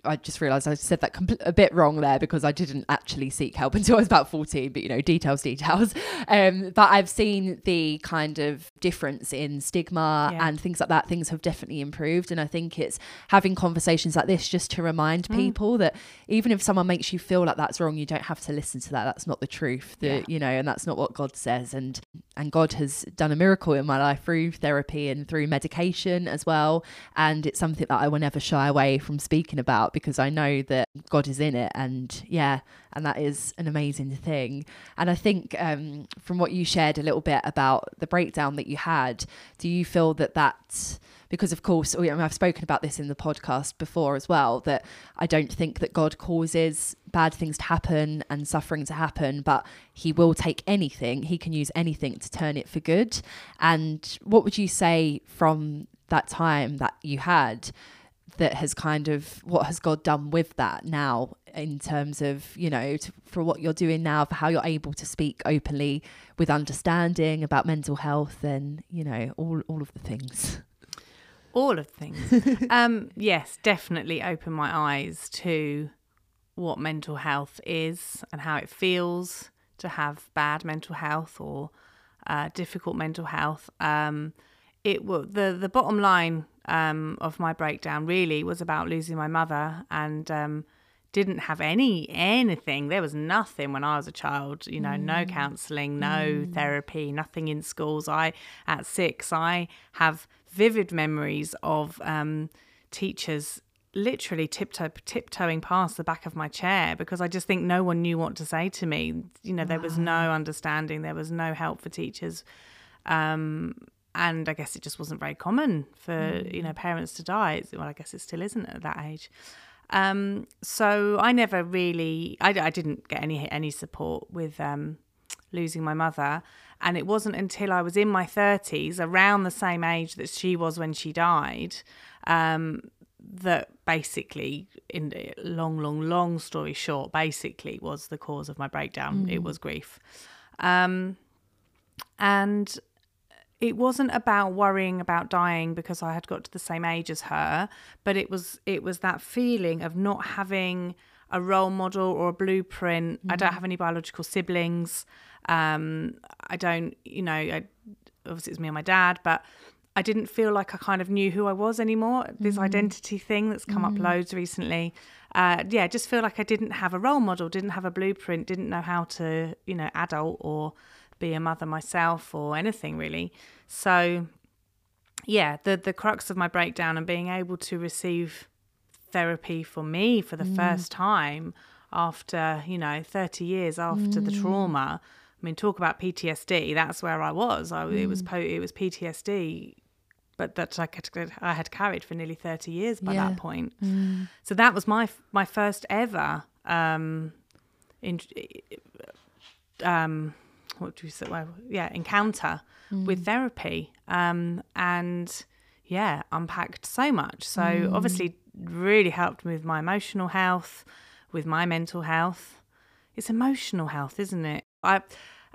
I just realised I said that compl- a bit wrong there because I didn't actually seek help until I was about 14, but you know, details, details. Um, but I've seen the kind of difference in stigma Yeah. and things like that. Things have definitely improved. And I think it's having conversations like this just to remind people that even if someone makes you feel like that's wrong, you don't have to listen to that. That's not the truth. that Yeah. You know, and that's not what God says. And and God has done a miracle in my life through therapy and through medication as well. And it's something that I will never shy away from speaking about because I know that God is in it. And yeah, and that is an amazing thing. And I think um, from what you shared a little bit about the breakdown that you had, do you feel that that because of course I mean, I've spoken about this in the podcast before as well that I don't think that God causes bad things to happen and suffering to happen but he will take anything he can use anything to turn it for good and what would you say from that time that you had that has kind of what has God done with that now in terms of you know to, for what you're doing now for how you're able to speak openly with understanding about mental health and you know all all of the things All of things. um, yes, definitely open my eyes to what mental health is and how it feels to have bad mental health or uh, difficult mental health. Um, it wa the the bottom line um, of my breakdown really was about losing my mother and um, didn't have any anything. There was nothing when I was a child, you know, no counselling, no therapy, nothing in schools. I, at six, I have vivid memories of um, teachers literally tiptoe tiptoeing past the back of my chair because I just think no one knew what to say to me. You know, there was no understanding, there was no help for teachers. Um, and I guess it just wasn't very common for you know parents to die. Well, I guess it still isn't at that age. Um, so I never really, I, I didn't get any any support with um, losing my mother, and it wasn't until I was in my thirties, around the same age that she was when she died, um, that basically, in long, long, long story short, basically was the cause of my breakdown. It was grief, um, and it wasn't about worrying about dying because I had got to the same age as her, but it was it was that feeling of not having a role model or a blueprint. I don't have any biological siblings. Um, I don't, you know, I, obviously it's me and my dad, but I didn't feel like I kind of knew who I was anymore. This identity thing that's come up loads recently. Uh, yeah, just feel like I didn't have a role model, didn't have a blueprint, didn't know how to, you know, adult or be a mother myself or anything really. So yeah, the the crux of my breakdown and being able to receive therapy for me for the first time after, you know, 30 years after the trauma. I mean, talk about PTSD. That's where I was. I, It was po- it was PTSD, but that I could, I had carried for nearly 30 years by Yeah. that point. So that was my my first ever um, in, um, what do you say? Well, yeah, encounter with therapy, um, and yeah, unpacked so much. So obviously, really helped me with my emotional health, with my mental health. It's emotional health, isn't it? I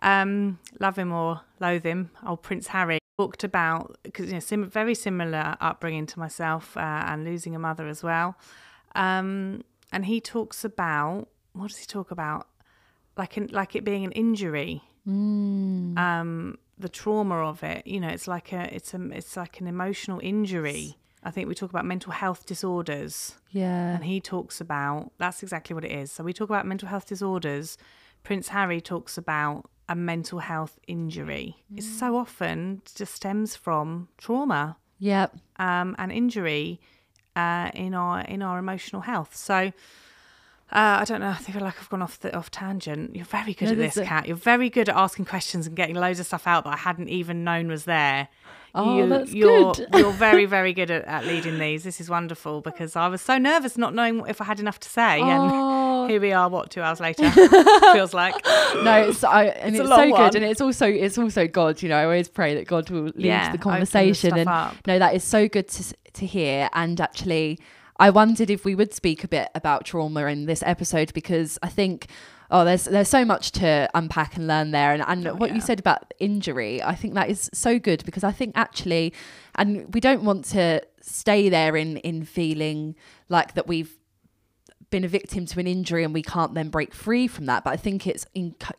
um, love him or loathe him. Old Prince Harry talked about because you know sim- very similar upbringing to myself uh, and losing a mother as well. Um, and he talks about what does he talk about? Like an, like it being an injury um, the trauma of it. You know, it's like a it's a it's like an emotional injury. I think we talk about mental health disorders, Yeah. and he talks about that's exactly what it is. So we talk about mental health disorders. Prince Harry talks about a mental health injury. It so often just stems from trauma Yep. um, and injury uh, in our in our emotional health. So. Uh, I don't know. I feel like I've gone off the off tangent. You're very good No, at this, a- Kat. You're very good at asking questions and getting loads of stuff out that I hadn't even known was there. Oh, you, that's you're, good. you're very, very good at, at leading these. This is wonderful because I was so nervous not knowing if I had enough to say. Oh. And here we are, what, two hours later? Feels like. no, it's I, and It's a it's, so good, one. and it's also it's also God. You know, I always pray that God will lead Yeah, the the conversation, stuff and up. no, that is so good to to hear. And actually, I wondered if we would speak a bit about trauma in this episode because I think. Oh, there's there's so much to unpack and learn there, and and oh, what yeah. you said about injury, I think that is so good because I think actually, and we don't want to stay there in in feeling like that we've been a victim to an injury and we can't then break free from that but i think it's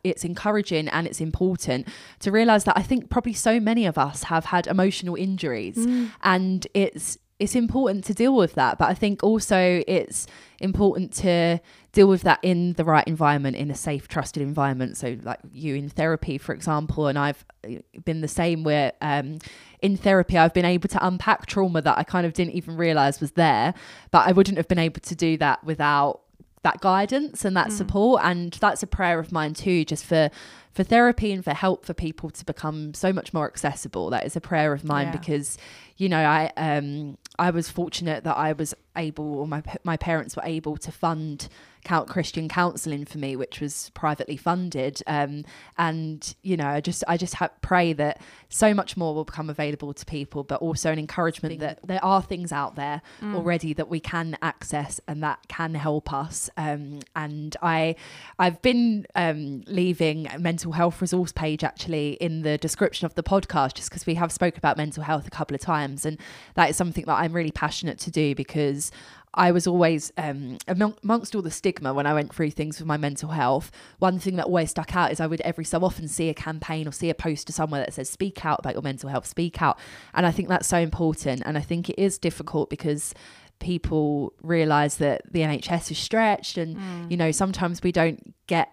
it's encouraging and it's important to realize that i think probably so many of us have had emotional injuries mm. and it's it's important to deal with that but i think also it's important to deal with that in the right environment in a safe trusted environment. So like you in therapy for example and i've uh, been the same where um in therapy i've been able to unpack trauma that i kind of didn't even realize was there but i wouldn't have been able to do that without that guidance and that support. And that's a prayer of mine too just for for therapy and for help for people to become so much more accessible. That is a prayer of mine Yeah. because you know i um i was fortunate that i was able or my my parents were able to fund count christian counseling for me which was privately funded. Um and you know i just i just ha- pray that so much more will become available to people but also an encouragement that there are things out there already that we can access and that can help us. Um and i i've been um leaving a mental health resource page actually in the description of the podcast just because we have spoke about mental health a couple of times and that is something that i'm really passionate to do because I was always um, amongst all the stigma when I went through things with my mental health. One thing that always stuck out is I would every so often see a campaign or see a poster somewhere that says "Speak out about your mental health." Speak out, and I think that's so important. And I think it is difficult because people realize that the NHS is stretched and Mm. you know sometimes we don't get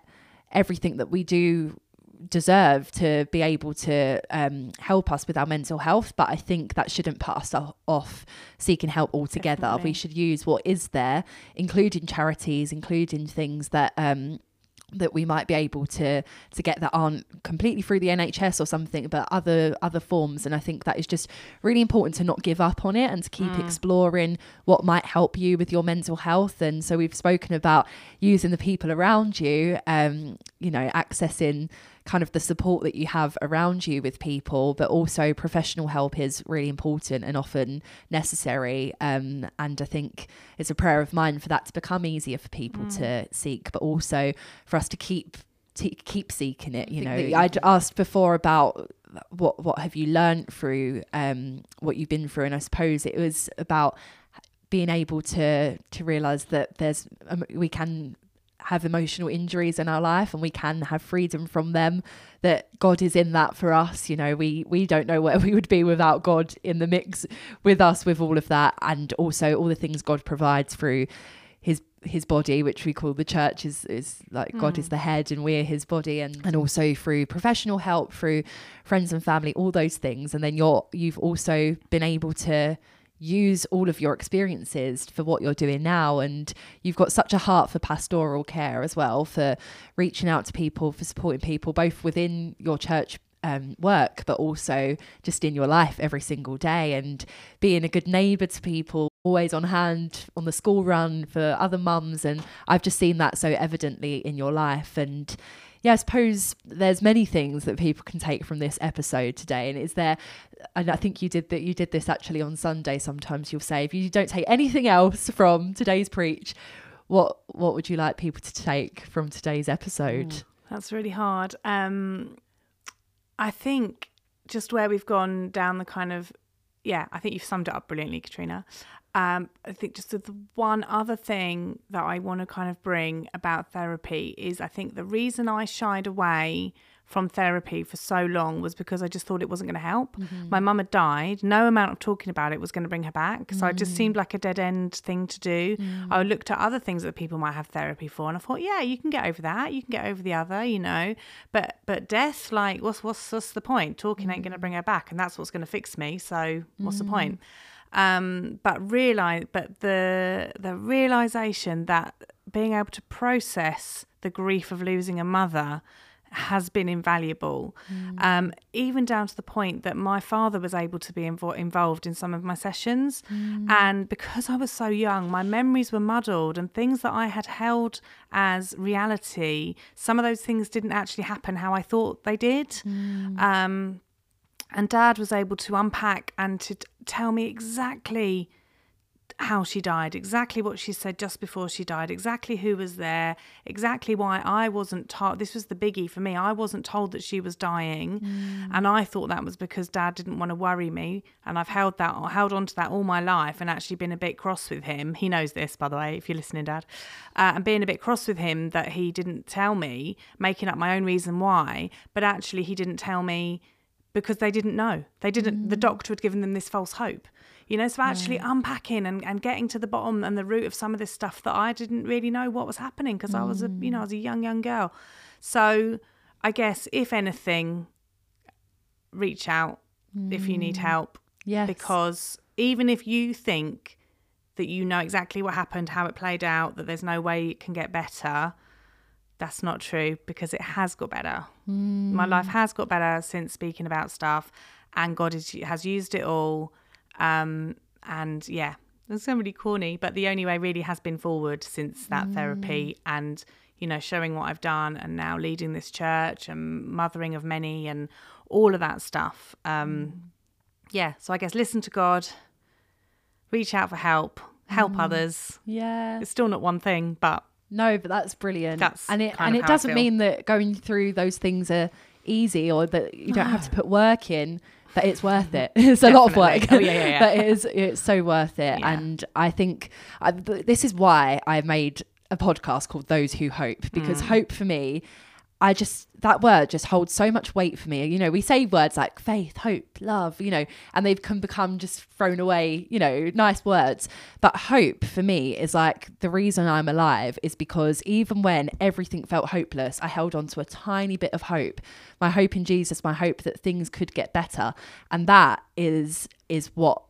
everything that we do deserve to be able to um, help us with our mental health but I think that shouldn't put us off seeking help altogether Definitely. we should use what is there including charities including things that um, that we might be able to to get that aren't completely through the NHS or something, but other other forms. And I think that is just really important to not give up on it and to keep exploring what might help you with your mental health. And so we've spoken about using the people around you, um, you know, accessing kind of the support that you have around you with people, but also professional help is really important and often necessary. Um, and I think it's a prayer of mine for that to become easier for people to seek, but also for us to keep to keep seeking it. You know, that you- I asked before about what what have you learned through um, what you've been through, and I suppose it was about being able to to realize that there's um, we can have emotional injuries in our life and we can have freedom from them that god is in that for us you know. We we don't know where we would be without god in the mix with us with all of that and also all the things god provides through his his body which we call the church is is like god is mm. the head and we're his body and and also through professional help through friends and family all those things. And then you're you've also been able to use all of your experiences for what you're doing now. And you've got such a heart for pastoral care as well for reaching out to people for supporting people both within your church um, work but also just in your life every single day. And being a good neighbour to people always on hand on the school run for other mums. And I've just seen that so evidently in your life. And yeah, I suppose there's many things that people can take from this episode today. And is there, and I think you did that. You did this actually on Sunday. Sometimes you'll say, if you don't take anything else from today's preach, what what would you like people to take from today's episode? That's really hard. Um, I think just where we've gone down the kind of, yeah, I think you've summed it up brilliantly, Katrina. Um, I think just the one other thing that I want to kind of bring about therapy is I think the reason I shied away from therapy for so long was because I just thought it wasn't going to help. Mm-hmm. My mum had died. No amount of talking about it was going to bring her back. So it just mm. seemed like a dead end thing to do. Mm. I looked at other things that people might have therapy for and I thought, yeah, you can get over that. You can get over the other, you know. But but death, like what's what's what's the point? Talking ain't going to mm. bring her back and that's what's going to fix me. So what's the point? Um, but realize but the the realization that being able to process the grief of losing a mother has been invaluable, um, even down to the point that my father was able to be invo- involved in some of my sessions. And because I was so young, my memories were muddled, and things that I had held as reality, some of those things didn't actually happen how I thought they did. Um, and dad was able to unpack and to t- tell me exactly how she died, exactly what she said just before she died, exactly who was there, exactly why I wasn't told. This was the biggie for me. I wasn't told that she was dying, and I thought that was because Dad didn't want to worry me, and I've held that, held on to that all my life, and actually been a bit cross with him. He knows this, by the way, if you're listening, Dad, uh, and being a bit cross with him that he didn't tell me, making up my own reason why, but actually he didn't tell me because they didn't know. They didn't. The mm. doctor had given them this false hope. You know, so actually unpacking and, and getting to the bottom and the root of some of this stuff that I didn't really know what was happening because I was a you know I mm. was a young young girl. So I guess if anything, reach out if you need mm. help Yes. because even if you think that you know exactly what happened, how it played out, that there's no way it can get better, that's not true because it has got better. My life has got better since speaking about stuff, and God is, has used it all. Um, and yeah, it's so really corny, but the only way really has been forward since that therapy and you know showing what I've done and now leading this church and mothering of many and all of that stuff. Um, yeah, so I guess listen to God, reach out for help, help others. yeah. It's still not one thing, but No, but that's brilliant. That's and it and it doesn't mean that going through those things are easy or that you don't have to put work in. But it's worth it. It's a lot of work. Oh, yeah, yeah, yeah. but it is. It's so worth it. And I think I, this is why I made a podcast called Those Who Hope because Mm. hope for me I just, that word just holds so much weight for me. You know, we say words like faith, hope, love, you know, and they've can become just thrown away, you know, nice words. But hope for me is like the reason I'm alive is because even when everything felt hopeless, I held on to a tiny bit of hope. My hope in Jesus, my hope that things could get better. And that is, is what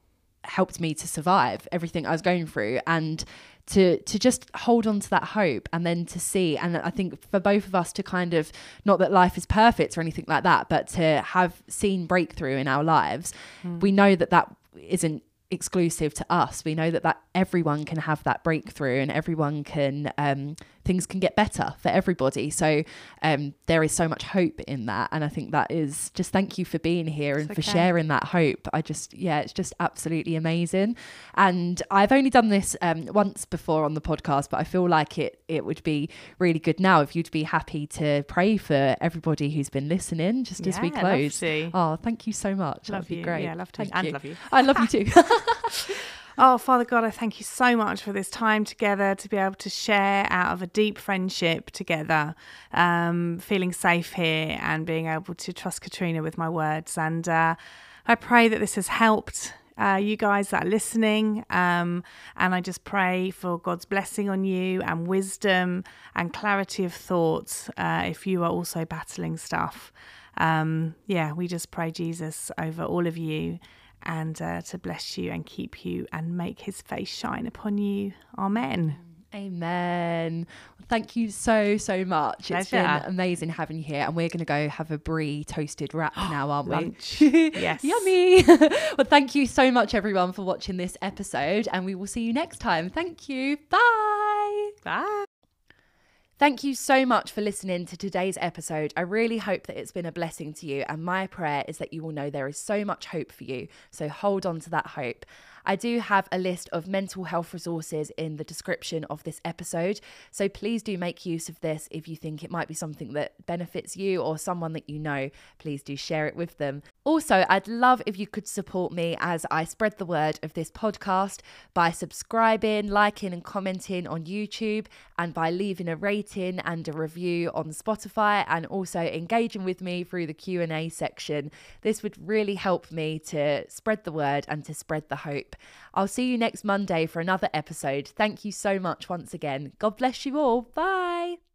helped me to survive everything I was going through. And to to just hold on to that hope and then to see and I think for both of us to kind of not that life is perfect or anything like that but to have seen breakthrough in our lives mm. we know that that isn't exclusive to us. We know that that everyone can have that breakthrough and everyone can um, things can get better for everybody. So um, there is so much hope in that, and I think that is just thank you for being here it's and okay. for sharing that hope. I just yeah, it's just absolutely amazing. And I've only done this um, once before on the podcast, but I feel like it it would be really good now if you'd be happy to pray for everybody who's been listening just yeah, as we close. Oh, thank you so much. Love That'd be great. Yeah, love to. Thank and you. love you. I love you too. Oh, Father God, I thank you so much for this time together to be able to share out of a deep friendship together, um, feeling safe here and being able to trust Katrina with my words. And uh, I pray that this has helped. Uh, you guys that are listening, um, and I just pray for God's blessing on you and wisdom and clarity of thoughts uh, if you are also battling stuff. Um, yeah, we just pray Jesus over all of you and uh, to bless you and keep you and make his face shine upon you. Amen. Amen. thank you so, so much. Pleasure. It's been amazing having you here. And we're going to go have a brie toasted wrap now, aren't we? yes. Yummy. well, thank you so much, everyone, for watching this episode. And we will see you next time. Thank you. Bye. Bye. Thank you so much for listening to today's episode. I really hope that it's been a blessing to you, and my prayer is that you will know there is so much hope for you. So hold on to that hope. I do have a list of mental health resources in the description of this episode. So please do make use of this if you think it might be something that benefits you or someone that you know. Please do share it with them. Also, I'd love if you could support me as I spread the word of this podcast by subscribing, liking, and commenting on YouTube, and by leaving a rating and a review on Spotify, and also engaging with me through the Q and A section. This would really help me to spread the word and to spread the I'll see you next Monday for another episode. Thank you so much once again. God bless you all. Bye.